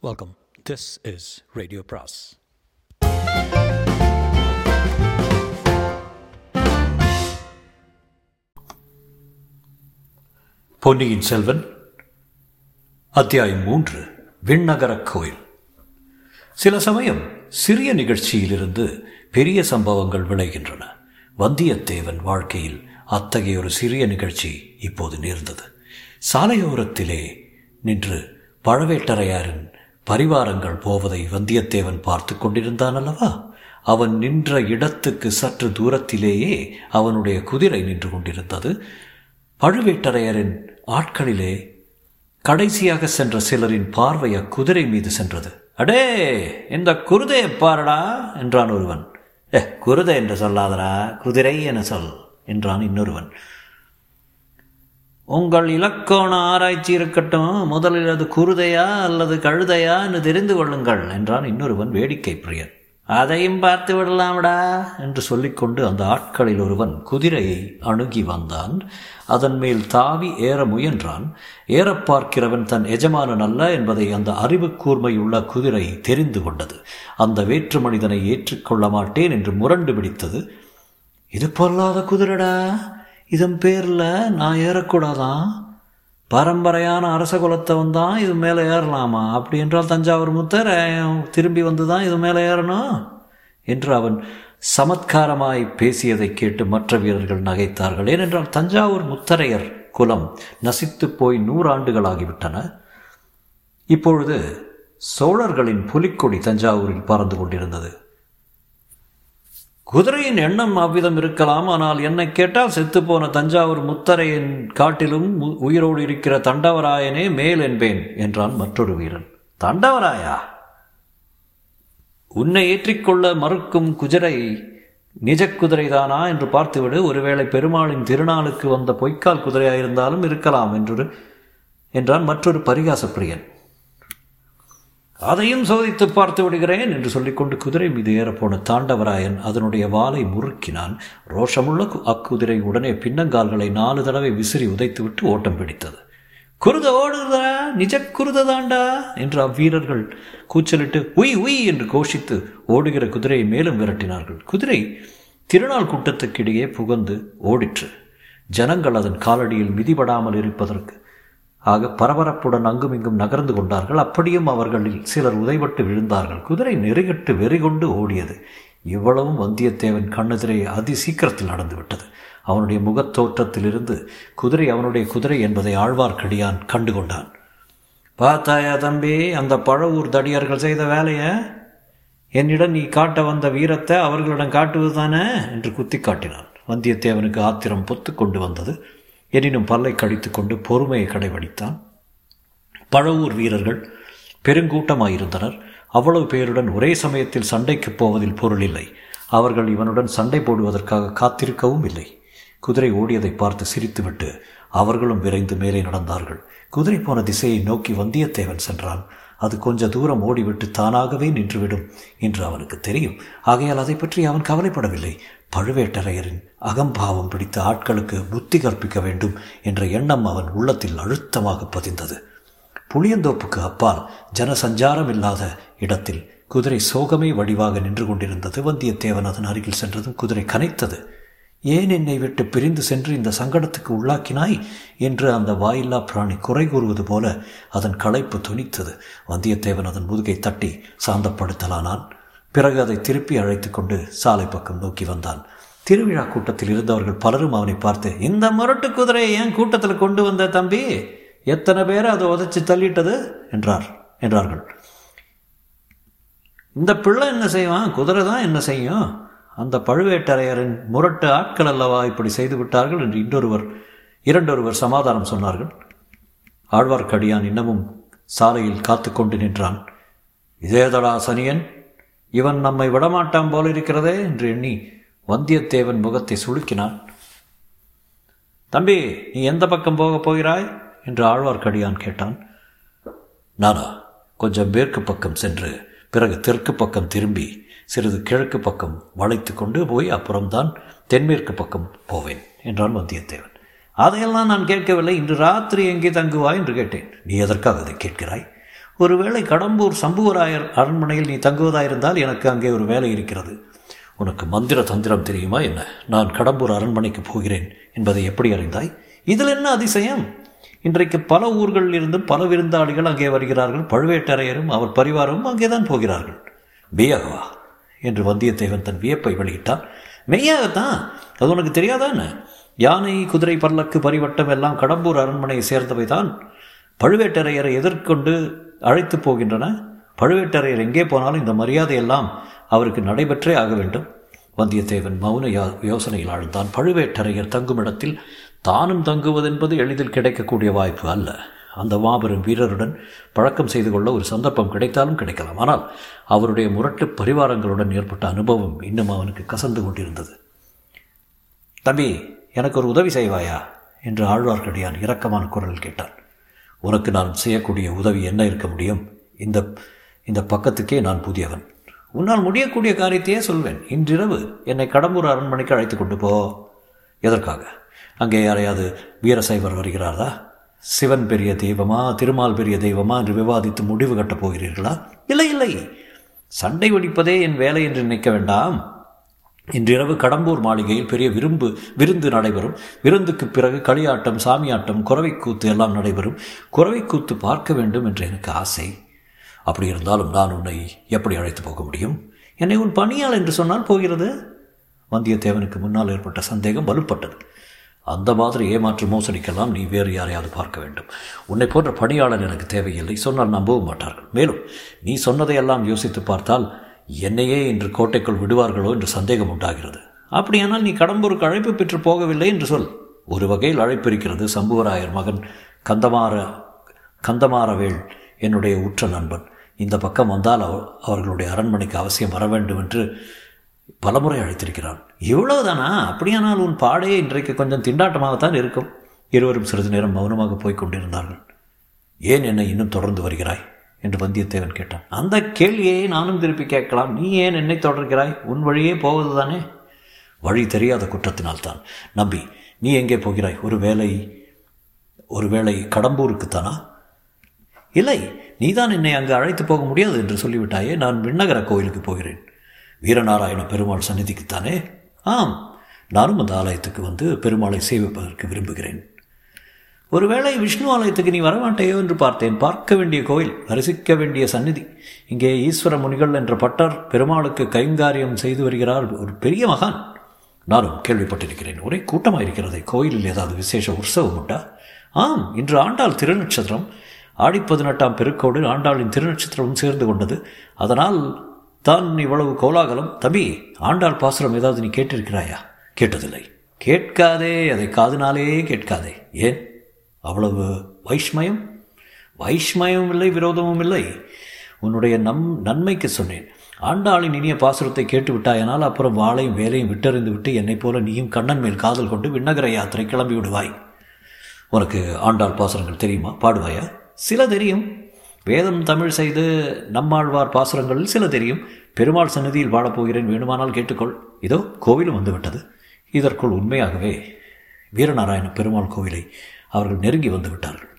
Welcome this is radio பிராஸ் பொன்னியின் செல்வன் அத்தியாயம் மூன்று விண்ணகரக் கோயில். சில சமயம் சிறிய நிகழ்ச்சியிலிருந்து பெரிய சம்பவங்கள் விளைகின்றன. வந்தியத்தேவன் வாழ்க்கையில் அத்தகைய ஒரு சிறிய நிகழ்ச்சி இப்போது நேர்ந்தது. சாலையோரத்திலே நின்று பழவேட்டரையாரின் பரிவாரங்கள் போவதை வந்தியத்தேவன் பார்த்து கொண்டிருந்தான் அல்லவா? அவன் நின்ற இடத்துக்கு சற்று தூரத்திலேயே அவனுடைய குதிரை நின்று கொண்டிருந்தது. பழுவேட்டரையரின் ஆட்களிலே கடைசியாக சென்ற சிலரின் பார்வை அக்குதிரை மீது சென்றது. அடே இந்த குருதையை பாரடா என்றான் ஒருவன். ஏ குருதை என்று சொல்லாதடா. குதிரை என சொல் என்றான் இன்னொருவன். உங்கள் இலக்கோண ஆராய்ச்சி இருக்கட்டும் முதலில் அது குருதையா அல்லது கழுதையா என்று தெரிந்து கொள்ளுங்கள் என்றான் இன்னொருவன் வேடிக்கை பிரியன். அதையும் பார்த்து விடலாம்டா என்று சொல்லிக்கொண்டு அந்த ஆட்களில் ஒருவன் குதிரையை அணுகி வந்தான். அதன் மேல் தாவி ஏற முயன்றான். ஏறப் பார்க்கிறவன் தன் எஜமானன் அல்ல என்பதை அந்த அறிவு கூர்மையுள்ள குதிரை தெரிந்து கொண்டது. அந்த வேற்று மனிதனை ஏற்றுக்கொள்ள மாட்டேன் என்று முரண்டு பிடித்தது. இது பொல்லாத குதிரைடா இதன் பேரில் நான் ஏறக்கூடாதான். பரம்பரையான அரச குலத்தவன் தான் இது மேலே ஏறலாமா? அப்படி என்றால் தஞ்சாவூர் முத்தர் திரும்பி வந்து தான் இது மேலே ஏறணும்? என்று அவன் சமத்காரமாய் பேசியதை கேட்டு மற்ற வீரர்கள் நகைத்தார்கள். ஏனென்றால் தஞ்சாவூர் முத்தரையர் குலம் நசித்து போய் நூறாண்டுகளாகிவிட்டன. இப்பொழுது சோழர்களின் புலிக்கொடி தஞ்சாவூரில் பறந்து கொண்டிருந்தது. குதிரையின் எண்ணம் அவ்விதம் இருக்கலாம் ஆனால் என்னை கேட்டால் செத்துப்போன தஞ்சாவூர் முத்தரையின் காட்டிலும் உயிரோடு இருக்கிற தண்டவராயனே மேல் என்பேன் என்றான் மற்றொரு வீரன். தண்டவராயா? உன்னை ஏற்றிக்கொள்ள மறுக்கும் குதிரை நிஜ குதிரைதானா என்று பார்த்துவிடு. ஒருவேளை பெருமாளின் திருநாளுக்கு வந்த பொய்க்கால் குதிரையாயிருந்தாலும் இருக்கலாம் என்று என்றான் மற்றொரு பரிகாச பிரியன் அதையும் சோதித்து பார்த்து விடுகிறேன் என்று சொல்லிக்கொண்டு குதிரை மீது ஏறப்போன தாண்டவராயன் அதனுடைய வாலை முறுக்கினான். ரோஷமுள்ள அக்குதிரை உடனே பின்னங்கால்களை நாலு தடவை விசிறி உதைத்துவிட்டு ஓட்டம் பிடித்தது. குருத ஓடுதா? நிஜ குருத தாண்டா? என்று அவ்வீரர்கள் கூச்சலிட்டு உய் உய் என்று கோஷித்து ஓடுகிற குதிரையை மேலும் விரட்டினார்கள். குதிரை திருநாள் கூட்டத்துக்கிடையே புகந்து ஓடிற்று. ஜனங்கள் அதன் காலடியில் மிதிபடாமல் இருப்பதற்கு ஆக பரபரப்புடன் அங்குமிங்கும் நகர்ந்து கொண்டார்கள். அப்படியும் அவர்களில் சிலர் உதைபட்டு விழுந்தார்கள். குதிரை நெருகிட்டு வெறிகொண்டு ஓடியது. இவ்வளவும் வந்தியத்தேவன் கண்ணெதிரே அதி சீக்கிரத்தில் நடந்துவிட்டது. அவனுடைய முகத்தோற்றத்திலிருந்து குதிரை அவனுடைய குதிரை என்பதை ஆழ்வார்க்கடியான் கண்டுகொண்டான். பார்த்தாயா தம்பி அந்த பழவூர் தடியார்கள் செய்த வேலையை? என்னிடம் நீ காட்ட வந்த வீரத்தை அவர்களிடம் காட்டுவது தானே? என்று குத்தி காட்டினான் வந்தியத்தேவனுக்கு ஆத்திரம் பொத்து கொண்டு வந்தது. எனினும் பல்லை கடித்து கொண்டு பொறுமையை கடைபிடித்தான். பழவூர் வீரர்கள் பெருங்கூட்டமாயிருந்தனர். அவ்வளவு பேருடன் ஒரே சமயத்தில் சண்டைக்கு போவதில் பொருள் இல்லை. அவர்கள் இவனுடன் சண்டை போடுவதற்காக காத்திருக்கவும் இல்லை. குதிரை ஓடியதை பார்த்து சிரித்துவிட்டு அவர்களும் விரைந்து மேலே நடந்தார்கள். குதிரை போன திசையை நோக்கி வந்தியத்தேவன் சென்றான். அது கொஞ்ச தூரம் ஓடிவிட்டு தானாகவே நின்றுவிடும் என்று அவனுக்கு தெரியும். ஆகையால் அதை பற்றி அவன் கவலைப்படவில்லை. பழுவேட்டரையரின் அகம்பாவம் பிடித்த ஆட்களுக்கு புத்தி கற்பிக்க வேண்டும் என்ற எண்ணம் அவன் உள்ளத்தில் அழுத்தமாக பதிந்தது. புளியந்தோப்புக்கு அப்பால் ஜனசஞ்சாரம் இல்லாத இடத்தில் குதிரை சோகமே வடிவாக நின்று கொண்டிருந்தது வந்தியத்தேவன் அதன் அருகில் சென்றதும் குதிரை கனைத்தது. ஏன் என்னை விட்டு பிரிந்து சென்று இந்த சங்கடத்துக்கு உள்ளாக்கினாய்? என்று அந்த வாயில்லா பிராணி குறை கூறுவது போல அதன் களைப்பு துணித்தது. வந்தியத்தேவன் அதன் முதுகை தட்டி சாந்தப்படுத்தலானான். பிறகு அதை திருப்பி அழைத்து கொண்டு சாலை பக்கம் நோக்கி வந்தான். திருவிழா கூட்டத்தில் இருந்தவர்கள் பலரும் அவனை பார்த்து இந்த முரட்டு குதிரையை ஏன் கூட்டத்தில் கொண்டு வந்த தம்பி? எத்தனை பேரை அதை உதச்சி தள்ளிட்டது? என்றார் என்றார்கள். இந்த பிள்ளை என்ன செய்வான்? குதிரை தான் என்ன செய்யும்? அந்த பழுவேட்டரையரின் முரட்டு ஆட்கள் அல்லவா இப்படி செய்து விட்டார்கள் என்று இன்னொருவர் இரண்டொருவர் சமாதானம் சொன்னார்கள். ஆழ்வார்க்கடியான் இன்னமும் சாலையில் காத்து கொண்டு நின்றான். இதேதடா சனியன் இவன் நம்மை விடமாட்டான் போல இருக்கிறதே என்று எண்ணி வந்தியத்தேவன் முகத்தை சுளுக்கினான். தம்பி நீ எந்த பக்கம் போகப் போகிறாய்? என்று ஆழ்வார்க்கடியான் கேட்டான். நானா கொஞ்சம் மேற்கு பக்கம் சென்று பிறகு தெற்கு பக்கம் திரும்பி சிறிது கிழக்கு பக்கம் வளைத்து கொண்டு போய் அப்புறம்தான் தென்மேற்கு பக்கம் போவேன் என்றான் வந்தியத்தேவன். அதையெல்லாம் நான் கேட்கவில்லை. இன்று ராத்திரி எங்கே தங்குவாய் என்று கேட்டேன். நீ எதற்காக அதை கேட்கிறாய்? ஒருவேளை கடம்பூர் சம்புவராயர் அரண்மனையில் நீ தங்குவதாயிருந்தால் எனக்கு அங்கே ஒரு வேலை இருக்கிறது. உனக்கு மந்திர தந்திரம் தெரியுமா என்ன? நான் கடம்பூர் அரண்மனைக்கு போகிறேன் என்பதை எப்படி அறிந்தாய்? இதில் என்ன அதிசயம்? இன்றைக்கு பல ஊர்களில் இருந்தும் பல விருந்தாளிகள் அங்கே வருகிறார்கள். பழுவேட்டரையரும் அவர் பரிவாரமும் அங்கேதான் போகிறார்கள். மெய்யாகவா என்று வந்தியத்தேவன் தன் வியப்பை வெளியிட்டான். மெய்யாகத்தான் அது உனக்கு தெரியாதானே யானை குதிரை பல்லக்கு பரிவட்டம் எல்லாம் கடம்பூர் அரண்மனையை சேர்ந்தவை தான் பழுவேட்டரையரை எதிர்கொண்டு அழைத்து போகின்றன. பழுவேட்டரையர் எங்கே போனாலும் இந்த மரியாதையெல்லாம் அவருக்கு நடைபெற்றே ஆக வேண்டும். வந்தியத்தேவன் மௌன யோசனையில் ஆழ்ந்தான். பழுவேட்டரையர் தங்குமிடத்தில் தானும் தங்குவதென்பது எளிதில் கிடைக்கக்கூடிய வாய்ப்பு அல்ல. அந்த மாபெரும் வீரருடன் பழக்கம் செய்து கொள்ள ஒரு சந்தர்ப்பம் கிடைத்தாலும் கிடைக்கலாம். ஆனால் அவருடைய முரட்டு பரிவாரங்களுடன் ஏற்பட்ட அனுபவம் இன்னும் அவனுக்கு கசந்து கொண்டிருந்தது. தம்பி எனக்கு ஒரு உதவி செய்வாயா? என்று ஆழ்வார்க்கடியான் இரக்கமான குரல் கேட்டான். உனக்கு நான் செய்யக்கூடிய உதவி என்ன இருக்க முடியும்? இந்த இந்த பக்கத்துக்கே நான் புதியவன். உன்னால் முடியக்கூடிய காரியத்தையே சொல்வேன். இன்றிரவு என்னை கடம்பூர் அரண்மனைக்கு அழைத்து கொண்டு போ. எதற்காக? அங்கே யாரையாவது வீரசைவர் வருகிறாரா? சிவன் பெரிய தெய்வமா திருமால் பெரிய தெய்வமா என்று விவாதித்து முடிவு கட்டப் போகிறீர்களா? இல்லை இல்லை. சண்டை வெடிப்பதே என் வேலை என்று நினைக்க வேண்டாம். இன்றிரவு கடம்பூர் மாளிகையில் பெரிய விரும்பு விருந்து நடைபெறும். விருந்துக்கு பிறகு களியாட்டம் சாமியாட்டம் குறவைக்கூத்து எல்லாம் நடைபெறும். குறவைக்கூத்து பார்க்க வேண்டும் என்று எனக்கு ஆசை. அப்படி இருந்தாலும் நான் உன்னை எப்படி அழைத்து போக முடியும்? என்னை உன் பணியாள் என்று சொன்னால் போகிறது. வந்தியத்தேவனுக்கு முன்னால் ஏற்பட்ட சந்தேகம் வலுப்பட்டது. அந்த மாதிரி ஏமாற்று மோசடிக்கெல்லாம் நீ வேறு யாரையாவது பார்க்க வேண்டும். உன்னை போன்ற பணியாளர் எனக்கு தேவையில்லை. சொன்னால் நம்பவும் மாட்டார்கள். மேலும் நீ சொன்னதையெல்லாம் யோசித்து பார்த்தால் என்னையே இன்று கோட்டைக்குள் விடுவார்களோ என்று சந்தேகம் உண்டாகிறது. அப்படியானால் நீ கடம்பூருக்கு அழைப்பு பெற்று போகவில்லை என்று சொல். ஒரு வகையில் அழைப்பு இருக்கிறது. சம்புவராயர் மகன் கந்தமார கந்தமாரவேள் என்னுடைய உற்ற நண்பன். இந்த பக்கம் வந்தால் அவர்களுடைய அரண்மனைக்கு அவசியம் வர வேண்டும் என்று பலமுறை அழைத்திருக்கிறான். இவ்வளவுதானா அப்படியானால் உன் பாடே இன்றைக்கு கொஞ்சம் திண்டாட்டமாகத்தான் இருக்கும். இருவரும் சிறிது நேரம் மௌனமாக போய்க் கொண்டிருந்தார்கள். ஏன் என்னை இன்னும் தொடர்ந்து வருகிறாய்? என்று வந்தியத்தேவன் கேட்டான். அந்த கேள்வியை நானும் திருப்பி கேட்கலாம். நீ ஏன் என்னை தொடர்கிறாய்? உன் வழியே போவது தானே வழி தெரியாத குற்றத்தினால்தான். நம்பி நீ எங்கே போகிறாய்? ஒரு வேலை ஒரு வேளை கடம்பூருக்குத்தானா? இல்லை நீதான் என்னை அங்கு அழைத்து போக முடியாது என்று சொல்லிவிட்டாயே. நான் விண்ணகர கோயிலுக்கு போகிறேன். வீரநாராயண பெருமாள் சந்நிதிக்குத்தானே? ஆம் நானும் அந்த ஆலயத்துக்கு வந்து பெருமாளை சேவிப்பதற்கு விரும்புகிறேன். ஒருவேளை விஷ்ணு ஆலயத்துக்கு நீ வரமாட்டேயோ என்று பார்த்தேன். பார்க்க வேண்டிய கோயில் தரிசிக்க வேண்டிய சந்நிதி. இங்கே ஈஸ்வர முனிகள் என்ற பட்டர் பெருமாளுக்கு கைங்காரியம் செய்து வருகிறார் ஒரு பெரிய மகான். நானும் கேள்விப்பட்டிருக்கிறேன் ஒரே கூட்டமாக இருக்கிறதே கோயிலில் ஏதாவது விசேஷ உற்சவம் உண்டா? ஆம் இன்று ஆண்டாள் திருநட்சத்திரம். ஆடி பதினெட்டாம் பெருக்கோடு ஆண்டாளின் திருநட்சத்திரமும் சேர்ந்து கொண்டது. அதனால் தான் இவ்வளவு கோலாகலம்? தம்பி ஆண்டாள் பாசுரம் ஏதாவது நீ கேட்டிருக்கிறாயா? கேட்டதில்லை. கேட்காதே அதை காதுனாலே கேட்காதே. ஏன்? அவ்வளவு வைஷ்மயம்? வைஷ்மயமும் இல்லை விரோதமும் இல்லை. உன்னுடைய நம் நன்மைக்கு சொன்னேன். ஆண்டாளின் இனிய பாசுரத்தை கேட்டு விட்டாயனால் அப்புறம் வாளையும் வேலையும் விட்டறிந்து விட்டு என்னைப் போல நீயும் கண்ணன் மேல் காதல் கொண்டு விண்ணகர யாத்திரை கிளம்பி விடுவாய். உனக்கு ஆண்டாள் பாசுரங்கள் தெரியுமா? பாடுவாயா? சில தெரியும். வேதம் தமிழ் செய்து நம்மாழ்வார் பாசுரங்களில் சில தெரியும். பெருமாள் சன்னதியில் வாழப்போகிறேன் வேணுமானால் கேட்டுக்கொள். இதோ கோவிலும் வந்துவிட்டது. இதற்குள் உண்மையாகவே வீரநாராயண பெருமாள் கோவிலை அவர்கள் நெருங்கி வந்துவிட்டார்கள்.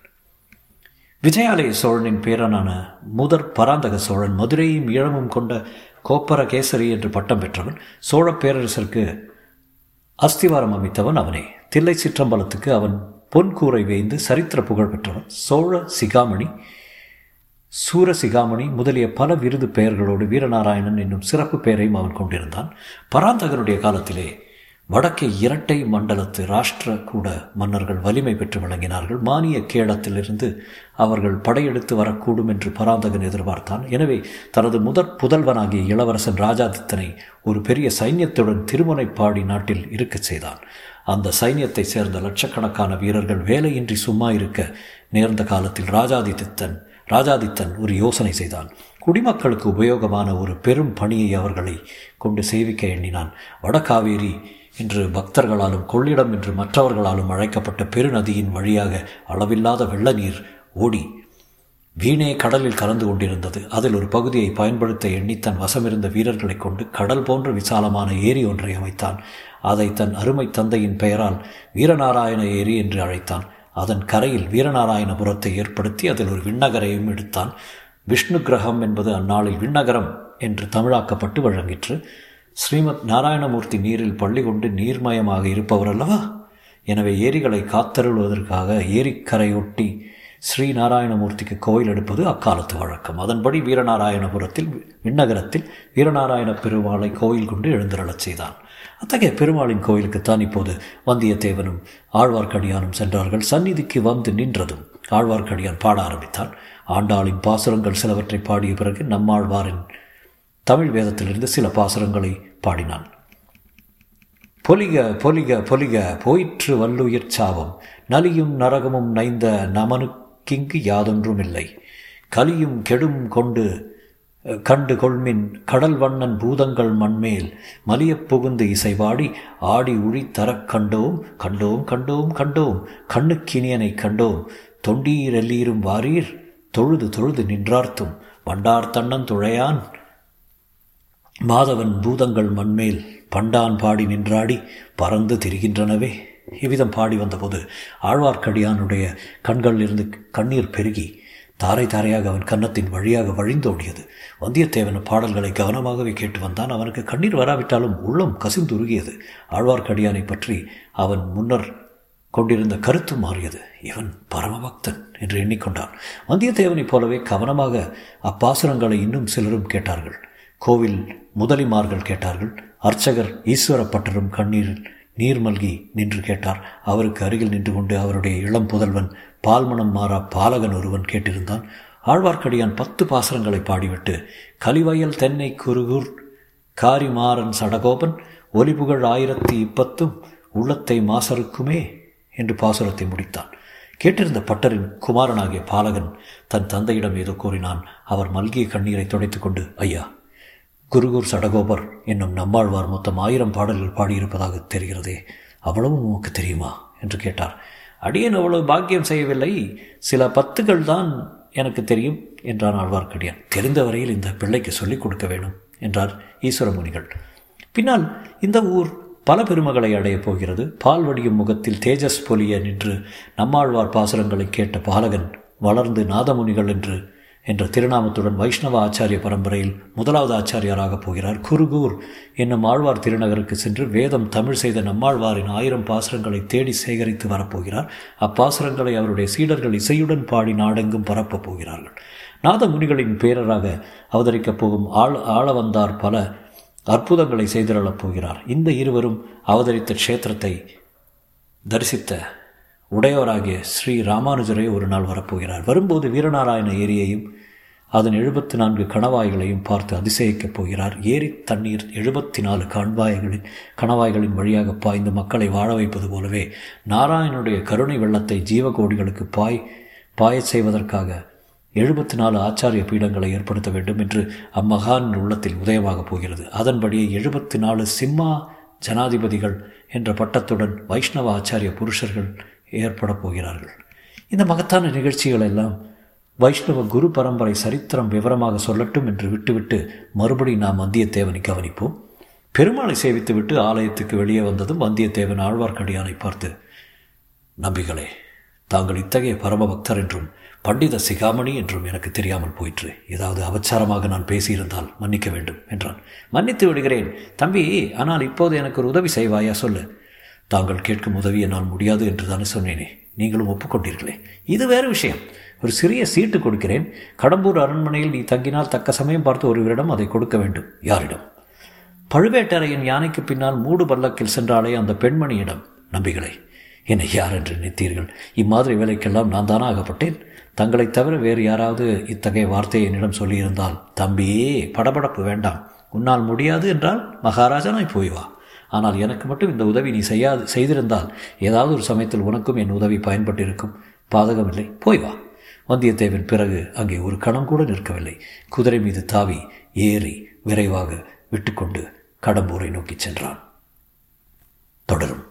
விஜயாலய சோழனின் பேரனான முதற் பராந்தக சோழன் மதுரையும் ஈழமும் கொண்ட கோப்பர கேசரி என்று பட்டம் பெற்றவன் சோழ பேரரசருக்கு அஸ்திவாரம் அமைத்தவன் அவனே. தில்லை சிற்றம்பலத்துக்கு அவன் பொன்கூரை வேய்ந்து சரித்திர புகழ் பெற்றவன் சோழ சிகாமணி. சூரசிகாமணி முதலிய பல விருது பெயர்களோடு வீரநாராயணன் என்னும் சிறப்பு பெயரையும் அவன் கொண்டிருந்தான். பராந்தகனுடைய காலத்திலே வடக்கே இரட்டை மண்டலத்து ராஷ்டிர கூட மன்னர்கள் வலிமை பெற்று விளங்கினார்கள் மானிய கேடத்திலிருந்து அவர்கள் படையெடுத்து வரக்கூடும் என்று பராந்தகன் எதிர்பார்த்தான். எனவே தனது முதற் புதல்வனாகிய இளவரசன் ராஜாதித்தனை ஒரு பெரிய சைன்யத்துடன் திருமுனைப்பாடி நாட்டில் இருக்கச் செய்தான். அந்த சைன்யத்தை சேர்ந்த லட்சக்கணக்கான வீரர்கள் வேலையின்றி சும்மா இருக்க நேர்ந்த காலத்தில் ராஜாதித்தன் ராஜாதித்தன் ஒரு யோசனை செய்தான். குடிமக்களுக்கு உபயோகமான ஒரு பெரும் பணியை அவர்களை கொண்டு சேவிக்க எண்ணினான். வடகாவேரி இன்று பக்தர்களாலும் கொள்ளிடம் என்று மற்றவர்களாலும் அழைக்கப்பட்ட பெருநதியின் வழியாக அளவில்லாத வெள்ள நீர் ஓடி வீணே கடலில் கலந்து கொண்டிருந்தது. அதில் ஒரு பகுதியை பயன்படுத்த எண்ணி தன் வசமிருந்த வீரர்களை கொண்டு கடல் போன்ற விசாலமான ஏரி ஒன்றை அமைத்தான். அதை தன் அருமை தந்தையின் பெயரால் வீரநாராயண ஏரி என்று அழைத்தான். அதன் கரையில் வீரநாராயணபுரத்தை ஏற்படுத்தி அதில் ஒரு விண்ணகரையும் எடுத்தான். விஷ்ணு கிரகம் என்பது அந்நாளில் விண்ணகரம் என்று தமிழாக்கப்பட்டு வழங்கிற்று. ஸ்ரீமத் நாராயணமூர்த்தி நீரில் பள்ளி கொண்டு நீர்மயமாக இருப்பவர் அல்லவா எனவே ஏரிகளை காத்தருள்வதற்காக ஏரிக்கரையொட்டி ஸ்ரீ நாராயணமூர்த்திக்கு கோயில் எடுப்பது அக்காலத்து வழக்கம். அதன்படி வீரநாராயணபுரத்தில் விண்ணகரத்தில் வீரநாராயண பெருமாளை கோயில் கொண்டு எழுந்திரளச் செய்தான். அத்தகைய பெருமாளின் கோயிலுக்குத்தான் இப்போது வந்தியத்தேவனும் ஆழ்வார்க்கடியானும் சென்றார்கள். சந்நிதிக்கு வந்து நின்றதும் ஆழ்வார்க்கடியான் பாட ஆரம்பித்தான். ஆண்டாளின் பாசுரங்கள் சிலவற்றை பாடிய பிறகு நம்மாழ்வாரின் தமிழ் வேதத்திலிருந்து சில பாசுரங்களை பாடினான். பொலிக பொலிக பொலிக போயிற்று வல்லுயிர் சாவம் நலியும் நரகமும் நைந்த நமனுக்கிங்கு யாதொன்றும் இல்லை கலியும் கெடும் கொண்டு கண்டு கொள்மின் கடல் வண்ணன் பூதங்கள் மண்மேல் மலியப் புகுந்து இசைவாடி ஆடி உழி தரக் கண்டோம் கண்டோம் கண்டோம் கண்டோம். கண்ணுக்கினியனை கண்டோம். தொண்டீரெல்லீரும் வாரீர் தொழுது தொழுது நின்றார்த்தும். வண்டார் தன்னன் துழையான் மாதவன் பூதங்கள் மண்மேல் பண்டான் பாடி நின்றாடி பறந்து திரிகின்றனவே. இவ்விதம் பாடி வந்தபோது ஆழ்வார்க்கடியானுடைய கண்களிலிருந்து கண்ணீர் பெருகி தாரை தாரையாக அவன் கன்னத்தின் வழியாக வழிந்தோடியது வந்தியத்தேவன் பாடல்களை கவனமாகவே கேட்டு வந்தான். அவனுக்கு கண்ணீர் வராவிட்டாலும் உள்ளம் கசிந்துருகியது. ஆழ்வார்க்கடியானை பற்றி அவன் முன்னர் கொண்டிருந்த கருத்து மாறியது. இவன் பரமபக்தன் என்று எண்ணிக்கொண்டான். வந்தியத்தேவனைப் போலவே கவனமாக அப்பாசுரங்களை இன்னும் சிலரும் கேட்டார்கள். கோவில் முதலிமார்கள் கேட்டார்கள். அர்ச்சகர் ஈஸ்வரப்பட்டரும் கண்ணீரில் நீர்மல்கி நின்று கேட்டார். அவருக்கு அருகில் நின்று கொண்டு அவருடைய இளம் புதல்வன் பால்மணம் மாறா பாலகன் ஒருவன் கேட்டிருந்தான். ஆழ்வார்க்கடியான் பத்து பாசரங்களை பாடிவிட்டு கலிவயல் தென்னை குருகூர் காரிமாறன் சடகோபன் ஒலிபுகழ் ஆயிரத்தி இப்பத்தும் உள்ளத்தை மாசருக்குமே என்று பாசுரத்தை முடித்தான். கேட்டிருந்த பட்டரின் குமாரனாகிய பாலகன் தன் தந்தையிடம் ஏதோ கூறினான். அவர் மல்கிய கண்ணீரை துடைத்துக் கொண்டு ஐயா குருகூர் சடகோபர் என்னும் நம்மாழ்வார் மொத்தம் ஆயிரம் பாடல்கள் பாடியிருப்பதாக தெரிகிறதே அவ்வளவும் உமக்கு தெரியுமா? என்று கேட்டார். அடியேன் அவ்வளவு பாக்கியம் செய்யவில்லை. சில பத்துகள் தான் எனக்கு தெரியும் என்றான் ஆழ்வார்க்கடியான். தெரிந்த வரையில் இந்த பிள்ளைக்கு சொல்லிக் கொடுக்க வேண்டும் என்றார் ஈஸ்வரமுனிகள் பின்னால் இந்த ஊர் பல பெருமகளை அடையப் போகிறது. பால் வடியும் முகத்தில் தேஜஸ் பொலிய நின்று நம்மாழ்வார் பாசுரங்களை கேட்ட பாலகன் வளர்ந்து நாதமுனிகள் என்று என்ற திருநாமத்துடன் வைஷ்ணவ ஆச்சாரிய பரம்பரையில் முதலாவது ஆச்சாரியாராகப் போகிறார் குருகூர். என்னும் ஆழ்வார் திருநகருக்கு சென்று வேதம் தமிழ் செய்த நம்மாழ்வாரின் ஆயிரம் பாசுரங்களை தேடி சேகரித்து வரப்போகிறார். அப்பாசுரங்களை அவருடைய சீடர்கள் இசையுடன் பாடி நாடெங்கும் பரப்பப் போகிறார்கள். நாத முனிகளின் பேரராக அவதரிக்கப் போகும் ஆள் ஆள வந்தார் பல அற்புதங்களை செய்திரளப் போகிறார். இந்த இருவரும் அவதரித்த க்ஷேத்திரத்தை தரிசித்த உடையவராகிய ஸ்ரீ ராமானுஜரை ஒரு நாள் வரப்போகிறார். வரும்போது வீரநாராயண ஏரியையும் அதன் எழுபத்தி நான்கு கணவாய்களையும் பார்த்து அதிசயிக்கப் போகிறார். ஏரி தண்ணீர் எழுபத்தி நாலு கண்வாய்களின் கணவாய்களின் வழியாக பாய்ந்து மக்களை வாழ வைப்பது போலவே நாராயணனுடைய கருணை வெள்ளத்தை ஜீவகோடிகளுக்கு பாய் பாயச் செய்வதற்காக எழுபத்தி நாலு ஆச்சாரிய பீடங்களை ஏற்படுத்த வேண்டும் என்று அம்மகான் உள்ளத்தில் உதயமாகப் போகிறது. அதன்படியே எழுபத்தி நாலு சிம்மா ஜனாதிபதிகள் என்ற பட்டத்துடன் வைஷ்ணவ ஆச்சாரிய புருஷர்கள் ஏற்பட போகிறார்கள். இந்த மகத்தான நிகழ்ச்சிகள் எல்லாம் வைஷ்ணவ குரு பரம்பரை சரித்திரம் விவரமாக சொல்லட்டும் என்று விட்டுவிட்டு மறுபடி நாம் வந்தியத்தேவனை கவனிப்போம். பெருமாளை சேவித்துவிட்டு ஆலயத்துக்கு வெளியே வந்ததும் வந்தியத்தேவன் ஆழ்வார்க்கடியானை பார்த்து நம்பிகளே தாங்கள் இத்தகைய பரமபக்தர் என்றும் பண்டித சிகாமணி என்றும் எனக்கு தெரியாமல் போயிற்று. ஏதாவது அபச்சாரமாக நான் பேசியிருந்தால் மன்னிக்க வேண்டும் என்றான். மன்னித்து விடுகிறேன். தம்பி ஆனால் இப்போது எனக்கு ஒரு உதவி செய்வாயா? சொல்லு. தாங்கள் கேட்கும் உதவி என்னால் முடியாது என்று தானே சொன்னேனே. நீங்களும் ஒப்புக்கொண்டீர்களே. இது வேறு விஷயம். ஒரு சிறிய சீட்டு கொடுக்கிறேன். கடம்பூர் அரண்மனையில் நீ தங்கினால் தக்க சமயம் பார்த்து ஒருவரிடம் அதை கொடுக்க வேண்டும். யாரிடம்? பழுவேட்டரையன் யானைக்கு பின்னால் மூடு பல்லக்கில் சென்றாலே அந்த பெண்மணியிடம் நம்பிகளை என்னை யார் என்று நினைத்தீர்கள்? இம்மாதிரி வேலைக்கெல்லாம் நான் தானே ஆகப்பட்டேன் தங்களை தவிர வேறு யாராவது இத்தகைய வார்த்தையை என்னிடம் சொல்லியிருந்தால் தம்பியே படபடப்பு வேண்டாம். உன்னால் முடியாது என்றால் மகாராஜனாய் போய் வா. ஆனால் எனக்கு மட்டும் இந்த உதவி நீ செய்யாது செய்திருந்தால் ஏதாவது ஒரு சமயத்தில் உனக்கும் என் உதவி பயன்பட்டிருக்கும். பாதகமில்லை. போய் வா. வந்தியத்தேவன் பிறகு அங்கே ஒரு கணம் கூட நிற்கவில்லை. குதிரை மீது தாவி ஏறி விரைவாக விட்டுக்கொண்டு கடம்பூரை நோக்கிச் சென்றான். தொடரும்.